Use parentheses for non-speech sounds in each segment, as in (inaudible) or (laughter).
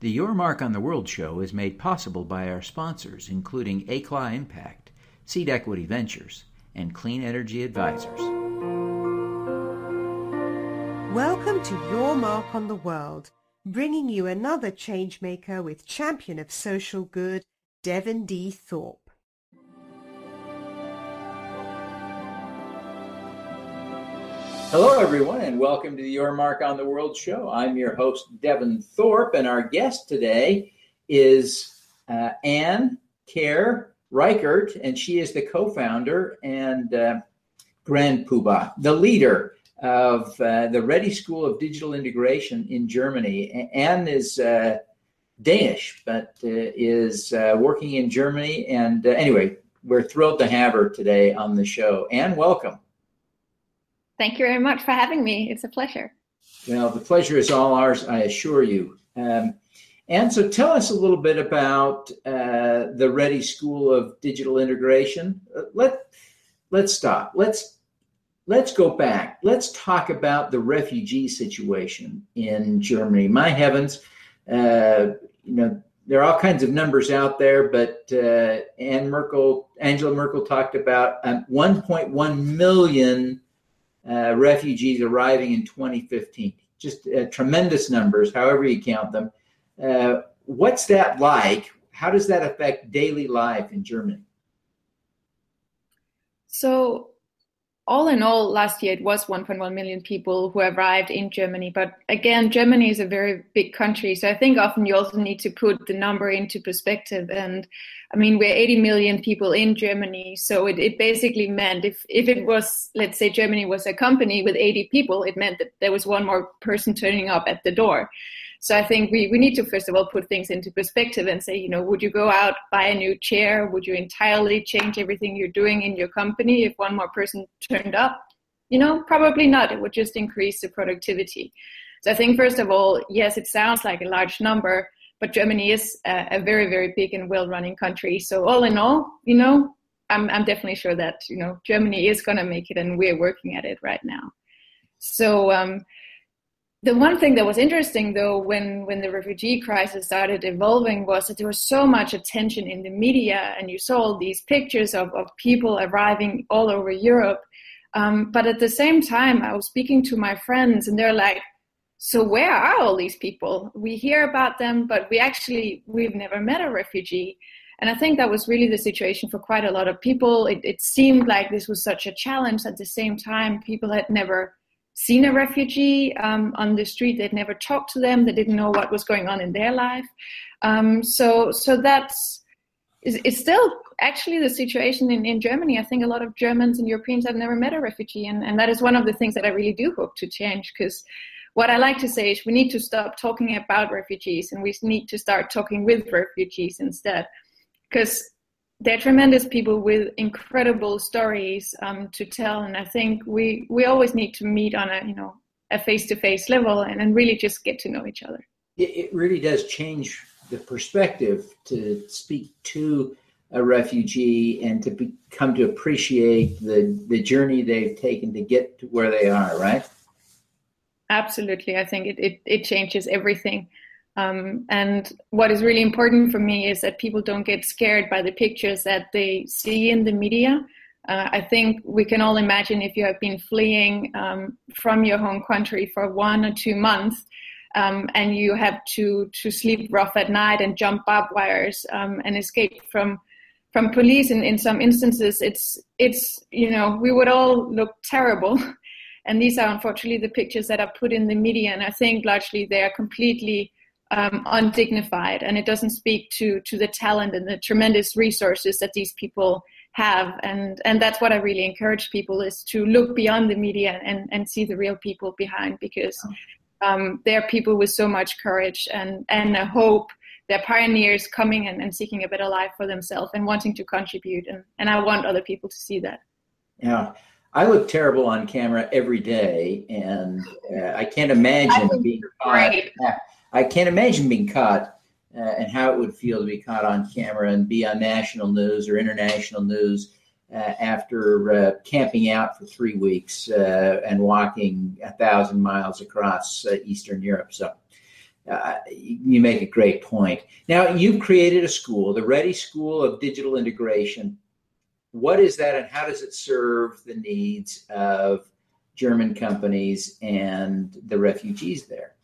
The Your Mark on the World show is made possible by our sponsors, including ACLA Impact, Seed Equity Ventures, and Clean Energy Advisors. Welcome to Your Mark on the World, bringing you another changemaker with champion of social good, Devin D. Thorpe. Hello, everyone, and welcome to the Your Mark on the World show. I'm your host, Devin Thorpe, and our guest today is uh, Anne Kjaer Riechert, and she is the co founder and uh, grand poobah, the leader of uh, the ReDI School of Digital Integration in Germany. Anne is uh, Danish, but uh, is uh, working in Germany. And anyway, we're thrilled to have her today on the show. Anne, welcome. Thank you very much for having me. It's a pleasure. Well, the pleasure is all ours, I assure you. Um, and so tell us a little bit about uh, the ReDI School of Digital Integration. Uh, let, let's stop. Let's, let's go back. Let's talk about the refugee situation in Germany. My heavens, uh, you know, there are all kinds of numbers out there, but uh, Anne Merkel, Angela Merkel talked about um, 1.1 million uh, refugees arriving in 2015. Just uh, tremendous numbers, however you count them. Uh, what's that like? How does that affect daily life in Germany? So, all in all, last year it was 1.1 million people who arrived in Germany. But again, Germany is a very big country. So I think often you also need to put the number into perspective. And I mean, we're 80 million people in Germany. So it, it basically meant if, if it was, let's say Germany was a company with 80 people, it meant that there was one more person turning up at the door. So I think we, we need to first of all put things into perspective and say, you know, would you go out, buy a new chair? Would you entirely change everything you're doing in your company if one more person turned up? You know, probably not. It would just increase the productivity. So I think first of all, yes, it sounds like a large number, but Germany is a, a very, very big and well-running country. So all in all, you know, I'm, I'm definitely sure that you know Germany is going to make it, and we're working at it right now. So um, the one thing that was interesting though when when the refugee crisis started evolving was that there was so much attention in the media and you saw all these pictures of, of people arriving all over europe. Um, but at the same time i was speaking to my friends and they're like so where are all these people? We hear about them but we actually we've never met a refugee. And i think that was really the situation for quite a lot of people. It, it seemed like this was such a challenge. At the same time people had never seen a refugee um, on the street. They'd never talked to them. They didn't know what was going on in their life. Um, so, so that's it's still actually the situation in, in Germany. I think a lot of Germans and Europeans have never met a refugee, and, and that is one of the things that I really do hope to change. Because what I like to say is we need to stop talking about refugees, and we need to start talking with refugees instead. Because they're tremendous people with incredible stories um, to tell, and I think we we always need to meet on a you know a face to face level and, and really just get to know each other. It, it really does change the perspective to speak to a refugee and to be, come to appreciate the the journey they've taken to get to where they are. Right. Absolutely, I think it it, it changes everything. Um, and what is really important for me is that people don't get scared by the pictures that they see in the media. Uh, I think we can all imagine if you have been fleeing um, from your home country for one or two months um, and you have to, to sleep rough at night and jump barbed wires um, and escape from from police in, in some instances it's it's you know we would all look terrible (laughs) and these are unfortunately the pictures that are put in the media and i think largely they are completely um, undignified and it doesn't speak to to the talent and the tremendous resources that these people have. And and that's what i really encourage people is to look beyond the media and and see the real people behind because um, they're people with so much courage and and a hope. They're pioneers coming and, and seeking a better life for themselves and wanting to contribute. And and i want other people to see that. Yeah. I look terrible on camera every day, and uh, I can't imagine being caught. I can't imagine being caught uh, and how it would feel to be caught on camera and be on national news or international news uh, after uh, camping out for three weeks uh, and walking a thousand miles across uh, Eastern Europe. So, you make a great point. Now, you've created a school, the ReDI School of Digital Integration. What is that, and how does it serve the needs of German companies and the refugees there?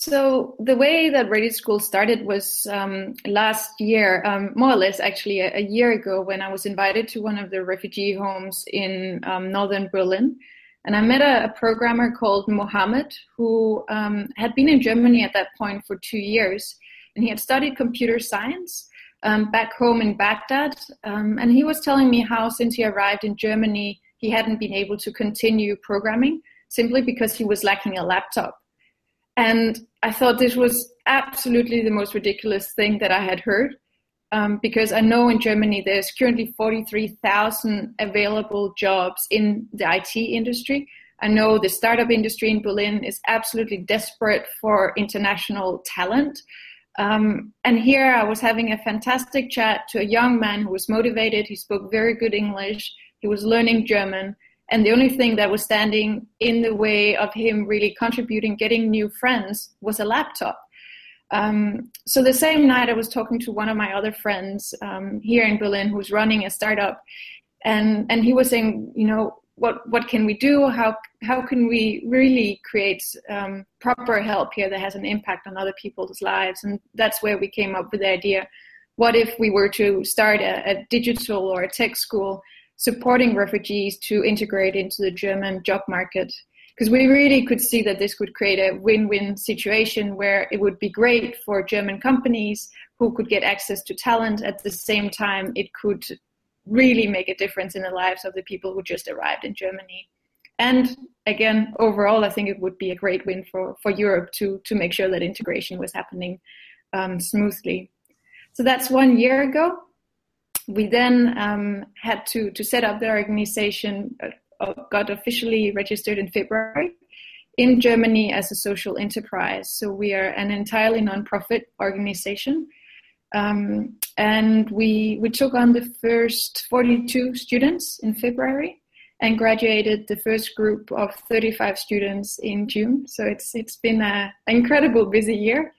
So the way that ReDI School started was um, last year, um, more or less actually a, a, year ago, when I was invited to one of the refugee homes in um, northern Berlin. And I met a, a programmer called Mohammed, who um, had been in Germany at that point for two years. And he had studied computer science um, back home in Baghdad. Um, and he was telling me how, since he arrived in Germany, he hadn't been able to continue programming simply because he was lacking a laptop. And I thought this was absolutely the most ridiculous thing that I had heard. Um, because I know in Germany there's currently 43,000 available jobs in the IT industry. I know the startup industry in Berlin is absolutely desperate for international talent. Um, and here I was having a fantastic chat to a young man who was motivated. He spoke very good English. He was learning German. And the only thing that was standing in the way of him really contributing, getting new friends, was a laptop. Um, so the same night, I was talking to one of my other friends um, here in Berlin who's running a startup, and and he was saying, you know, what what can we do? How how can we really create um, proper help here that has an impact on other people's lives? And that's where we came up with the idea: what if we were to start a, a digital or a tech school? Supporting refugees to integrate into the German job market. Because we really could see that this could create a win win situation where it would be great for German companies who could get access to talent. At the same time, it could really make a difference in the lives of the people who just arrived in Germany. And again, overall, I think it would be a great win for, for Europe to, to make sure that integration was happening um, smoothly. So that's one year ago we then um, had to, to set up the organization, uh, uh, got officially registered in February in Germany as a social enterprise. So we are an entirely nonprofit organization. Um, and we, we took on the first 42 students in February and graduated the first group of 35 students in June. So it's, it's been an incredible busy year.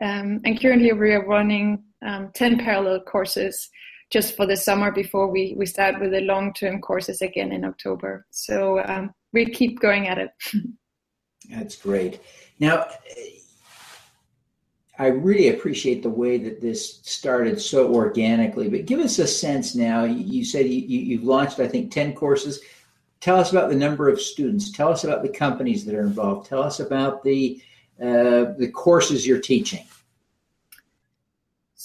Um, and currently we are running um, 10 parallel courses just for the summer before we, we start with the long term courses again in October. So um, we keep going at it. (laughs) That's great. Now, I really appreciate the way that this started so organically, but give us a sense now. You said you, you've launched, I think, 10 courses. Tell us about the number of students. Tell us about the companies that are involved. Tell us about the, uh, the courses you're teaching.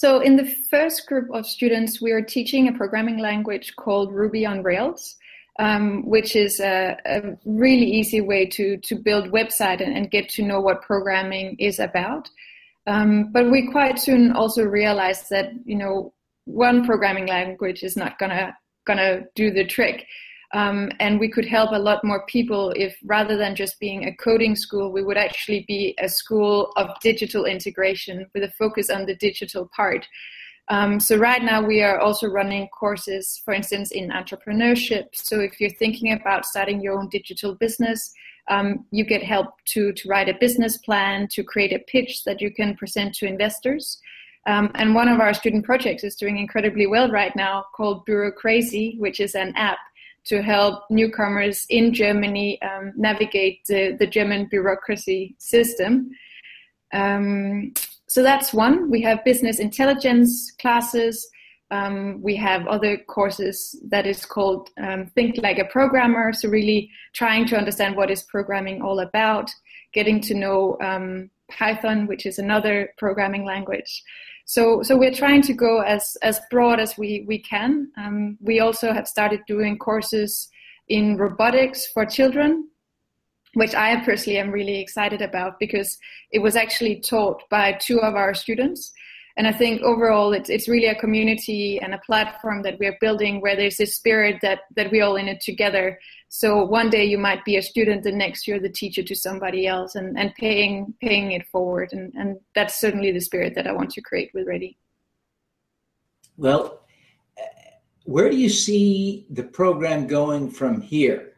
So in the first group of students, we are teaching a programming language called Ruby on Rails, um, which is a, a, really easy way to, to build website and, and, get to know what programming is about. Um, but we quite soon also realized that, you know, one programming language is not gonna, gonna do the trick. Um, and we could help a lot more people if rather than just being a coding school, we would actually be a school of digital integration with a focus on the digital part. Um, so right now we are also running courses, for instance, in entrepreneurship. So if you're thinking about starting your own digital business, um, you get help to, to write a business plan, to create a pitch that you can present to investors. Um, and one of our student projects is doing incredibly well right now called Bureaucrazy, which is an app to help newcomers in Germany um, navigate the, the, German bureaucracy system. Um, so that's one. We have business intelligence classes. Um, we have other courses that is called um, Think Like a Programmer. So really trying to understand what is programming all about, getting to know um, Python, which is another programming language. So, so we're trying to go as, as broad as we, we can. Um, we also have started doing courses in robotics for children, which I personally am really excited about because it was actually taught by two of our students. And I think overall it's, it's really a community and a platform that we're building where there's this spirit that, that we all in it together so one day you might be a student, the next you're the teacher to somebody else, and, and paying paying it forward. And, and that's certainly the spirit that I want to create with ReDI. Well, where do you see the program going from here?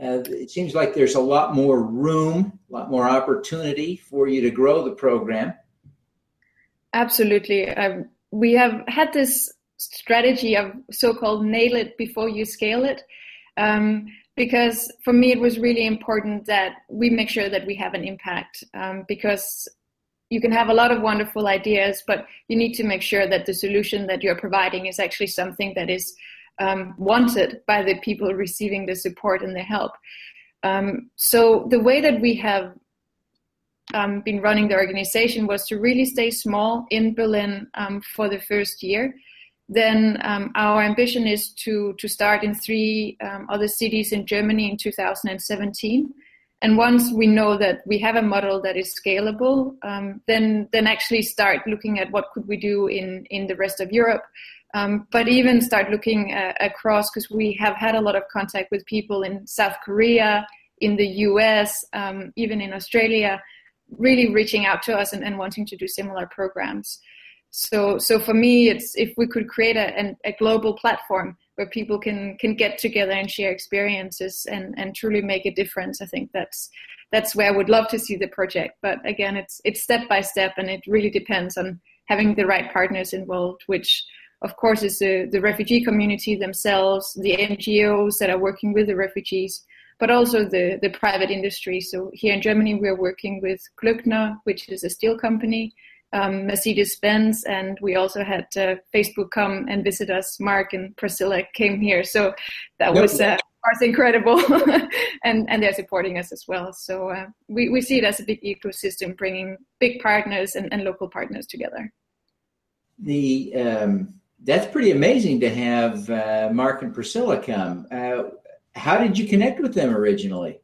Uh, it seems like there's a lot more room, a lot more opportunity for you to grow the program. Absolutely. Um, we have had this strategy of so-called nail it before you scale it. Um, because for me, it was really important that we make sure that we have an impact um, because you can have a lot of wonderful ideas, but you need to make sure that the solution that you're providing is actually something that is um, wanted by the people receiving the support and the help. Um, so the way that we have um, been running the organization was to really stay small in Berlin um, for the first year. Then um, our ambition is to to start in three um, other cities in Germany in 2017. And once we know that we have a model that is scalable, um, then then actually start looking at what could we do in in the rest of Europe, um, but even start looking uh, across because we have had a lot of contact with people in South Korea, in the US, even in Australia, really reaching out to us and, and, wanting to do similar programs. So, so for me, it's if we could create a, a global platform where people can can get together and share experiences and and truly make a difference. I think that's that's where I would love to see the project. But again, it's it's step by step, and it really depends on having the right partners involved, which of course is the, the refugee community themselves, the NGOs that are working with the refugees, but also the, the private industry. So here in Germany, we're working with Klöckner, which is a steel company, um, Mercedes-Benz, and we also had uh, Facebook come and visit us. Mark and Priscilla came here, so that was uh, was incredible, (laughs) and and they're supporting us as well. So uh, we we see it as a big ecosystem, bringing big partners and, and local partners together. The um, that's pretty amazing to have uh, Mark and Priscilla come. How did you connect with them originally?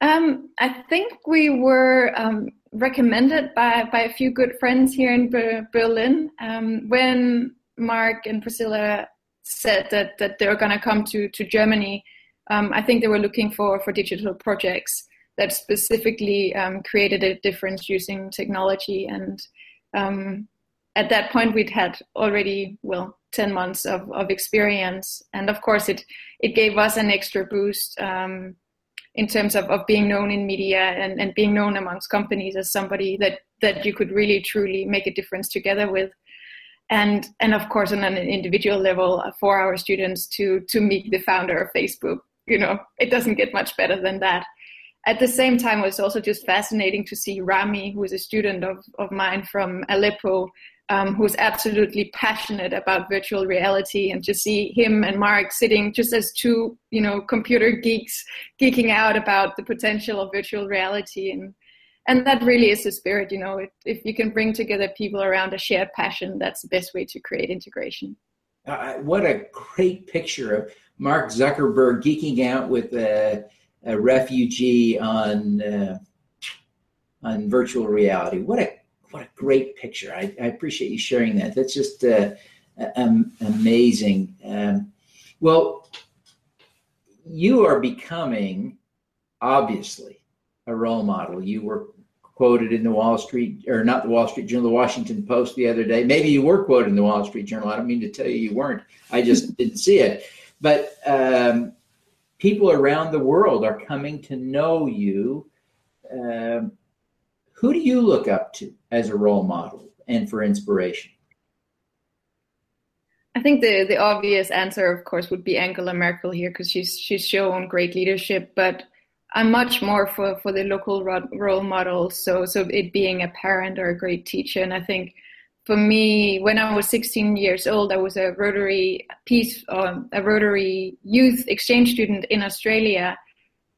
Um, I think we were um, recommended by, by a few good friends here in Berlin. Um, when Mark and Priscilla said that, that they were going to come to, to Germany, um, I think they were looking for, for digital projects that specifically um, created a difference using technology. And um, at that point, we'd had already, well, 10 months of, of experience. And of course, it, it gave us an extra boost um, in terms of, of being known in media and, and being known amongst companies as somebody that, that you could really truly make a difference together with. And, and of course, on an individual level, for our students to, to meet the founder of Facebook, you know, it doesn't get much better than that. At the same time, it was also just fascinating to see Rami, who is a student of, of mine from Aleppo, um, who's absolutely passionate about virtual reality and to see him and Mark sitting just as two, you know, computer geeks geeking out about the potential of virtual reality and and that really is the spirit, you know, if, if you can bring together people around a shared passion, that's the best way to create integration. Uh, what a great picture of Mark Zuckerberg geeking out with a, a refugee on uh, on virtual reality. What a what a great picture. I, I appreciate you sharing that. That's just uh, um, amazing. Um, well, you are becoming obviously a role model. You were quoted in the Wall Street, or not the Wall Street Journal, the Washington Post the other day. Maybe you were quoted in the Wall Street Journal. I don't mean to tell you you weren't. I just (laughs) didn't see it. But um, people around the world are coming to know you. Um, who do you look up to as a role model and for inspiration? I think the, the obvious answer, of course, would be Angela Merkel here because she's she's shown great leadership. But I'm much more for, for the local role models. So so it being a parent or a great teacher. And I think for me, when I was 16 years old, I was a Rotary peace, um, a Rotary youth exchange student in Australia,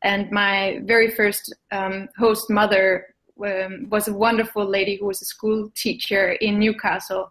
and my very first um, host mother um, was a wonderful lady who was a school teacher in Newcastle.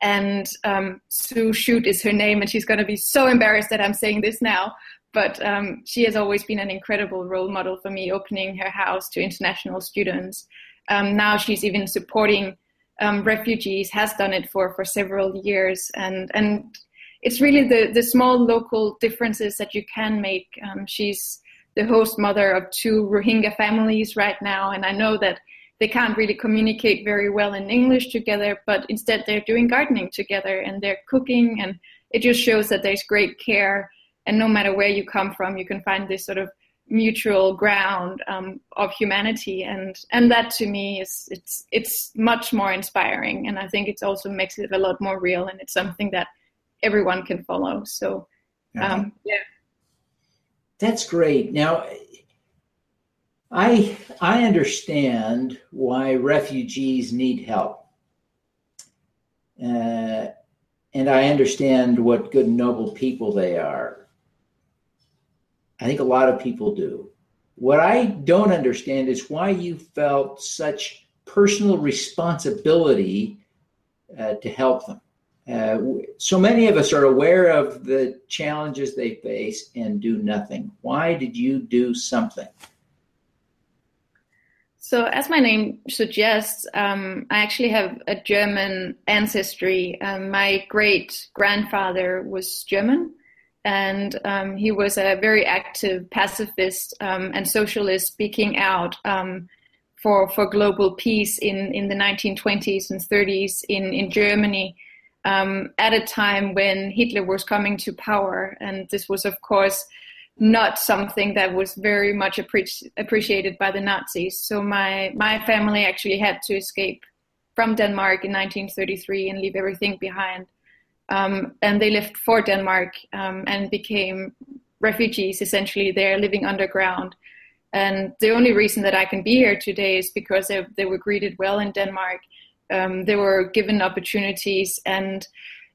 And um, Sue Shoot is her name, and she's going to be so embarrassed that I'm saying this now. But um, she has always been an incredible role model for me, opening her house to international students. Um, now she's even supporting um, refugees, has done it for, for several years. And, and it's really the, the small local differences that you can make. Um, she's the host mother of two Rohingya families right now, and I know that they can't really communicate very well in English together, but instead they're doing gardening together and they're cooking, and it just shows that there's great care and no matter where you come from, you can find this sort of mutual ground um, of humanity, and and that to me is it's it's much more inspiring, and I think it also makes it a lot more real, and it's something that everyone can follow. So, um, yeah, that's great. Now, I I understand why refugees need help, uh, and I understand what good noble people they are. I think a lot of people do. What I don't understand is why you felt such personal responsibility uh, to help them. Uh, so many of us are aware of the challenges they face and do nothing. Why did you do something? So, as my name suggests, um, I actually have a German ancestry. Um, my great grandfather was German, and um, he was a very active pacifist um, and socialist, speaking out um, for for global peace in in the 1920s and 30s in in Germany. Um, at a time when Hitler was coming to power, and this was, of course, not something that was very much appreci- appreciated by the Nazis. So my my family actually had to escape from Denmark in 1933 and leave everything behind. Um, and they left for Denmark um, and became refugees. Essentially, they're living underground. And the only reason that I can be here today is because they, they were greeted well in Denmark. Um, they were given opportunities, and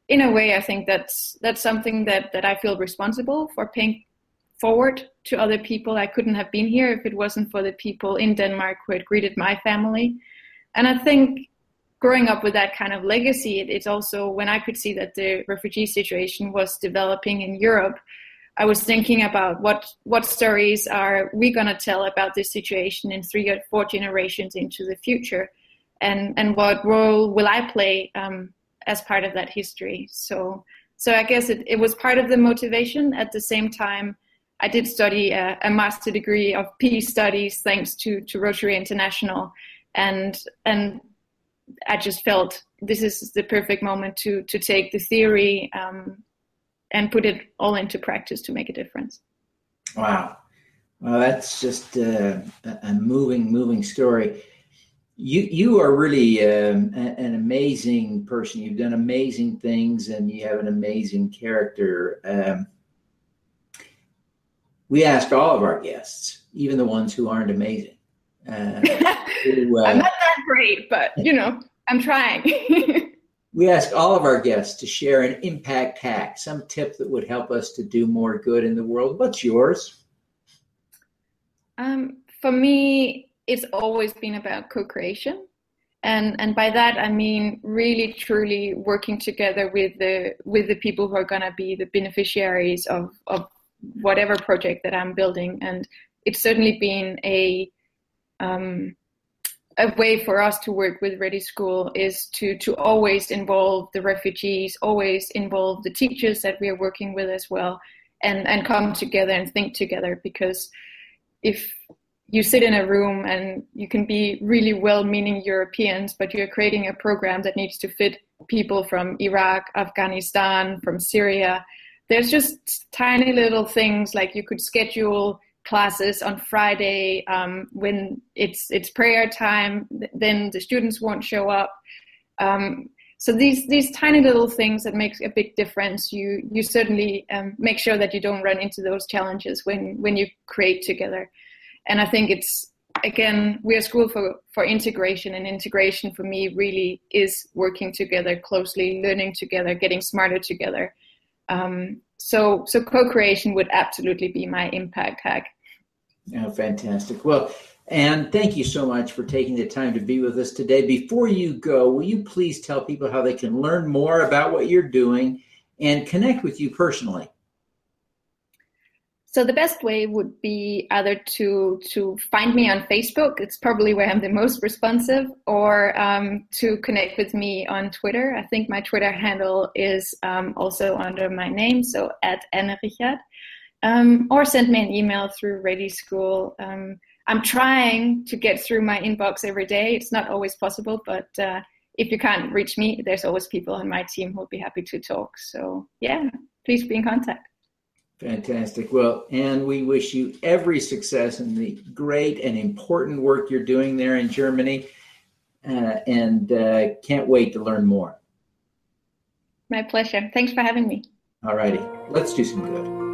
in a way, I think that's that's something that that I feel responsible for paying forward to other people. I couldn't have been here if it wasn't for the people in Denmark who had greeted my family. And I think growing up with that kind of legacy, it, it's also when I could see that the refugee situation was developing in Europe, I was thinking about what what stories are we going to tell about this situation in three or four generations into the future, and and what role will I play um, as part of that history? So so I guess it, it was part of the motivation. At the same time, I did study a, a, master degree of peace studies thanks to, to Rotary International, and and I just felt this is the perfect moment to to take the theory um, and put it all into practice to make a difference. Wow, well, that's just uh, a moving, moving story. You you are really um, an amazing person. You've done amazing things, and you have an amazing character. Um, we ask all of our guests, even the ones who aren't amazing. Uh, (laughs) uh, I'm not that great, but you know, I'm trying. (laughs) we ask all of our guests to share an impact hack, some tip that would help us to do more good in the world. What's yours? Um, for me, it's always been about co-creation. And, and by that I mean really truly working together with the with the people who are gonna be the beneficiaries of, of whatever project that I'm building. And it's certainly been a um, a way for us to work with ReDI School is to to always involve the refugees, always involve the teachers that we are working with as well, and and come together and think together. Because if you sit in a room and you can be really well-meaning Europeans, but you're creating a program that needs to fit people from Iraq, Afghanistan, from Syria, there's just tiny little things like you could schedule classes on Friday um, when it's it's prayer time. Then the students won't show up. Um, so these these tiny little things that makes a big difference. You you certainly um, make sure that you don't run into those challenges when when you create together. And I think it's again we are school for for integration, and integration for me really is working together closely, learning together, getting smarter together. Um, so, so co-creation would absolutely be my impact hack. Oh, fantastic. Well, and thank you so much for taking the time to be with us today. Before you go, will you please tell people how they can learn more about what you're doing and connect with you personally? So the best way would be either to to find me on Facebook. It's probably where I'm the most responsive, or um, to connect with me on Twitter. I think my Twitter handle is um, also under my name, so at Anne Riechert. Um, or send me an email through ReDI School. Um, I'm trying to get through my inbox every day. It's not always possible, but uh, if you can't reach me, there's always people on my team who will be happy to talk. So yeah, please be in contact. Fantastic. Well, and we wish you every success in the great and important work you're doing there in Germany, uh, and uh, can't wait to learn more. My pleasure. Thanks for having me. All righty, let's do some good.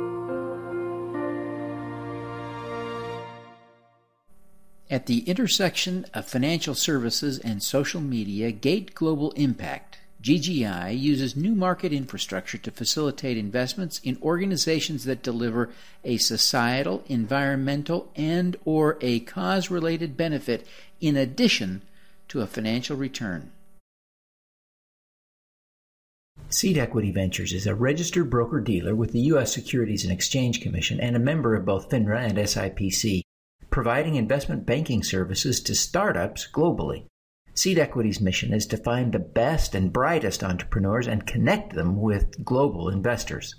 At the intersection of financial services and social media, Gate Global Impact GGI uses new market infrastructure to facilitate investments in organizations that deliver a societal, environmental, and or a cause-related benefit in addition to a financial return. Seed Equity Ventures is a registered broker dealer with the U.S. Securities and Exchange Commission and a member of both FINRA and SIPC, providing investment banking services to startups globally. Seed Equity's mission is to find the best and brightest entrepreneurs and connect them with global investors.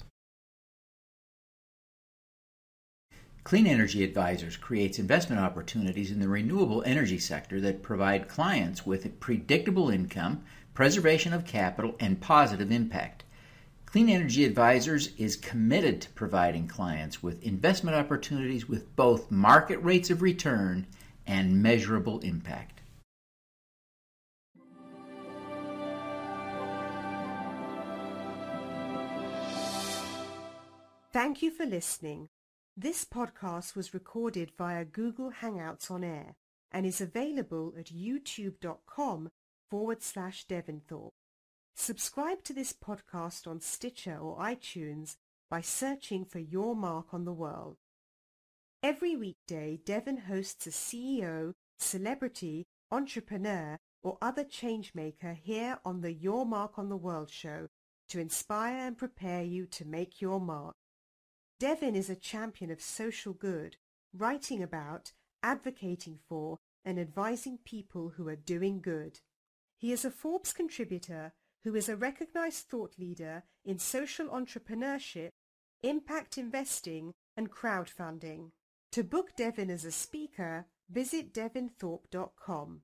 Clean Energy Advisors creates investment opportunities in the renewable energy sector that provide clients with predictable income, preservation of capital, and positive impact. Clean Energy Advisors is committed to providing clients with investment opportunities with both market rates of return and measurable impact. Thank you for listening. This podcast was recorded via Google Hangouts on Air and is available at youtube.com forward slash Devinthorpe. Subscribe to this podcast on Stitcher or iTunes by searching for Your Mark on the World. Every weekday, Devin hosts a CEO, celebrity, entrepreneur, or other changemaker here on the Your Mark on the World show to inspire and prepare you to make your mark. Devin is a champion of social good, writing about, advocating for, and advising people who are doing good. He is a Forbes contributor who is a recognized thought leader in social entrepreneurship, impact investing, and crowdfunding. To book Devin as a speaker, visit devinthorpe.com.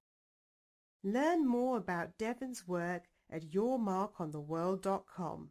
Learn more about Devin's work at yourmarkontheworld.com.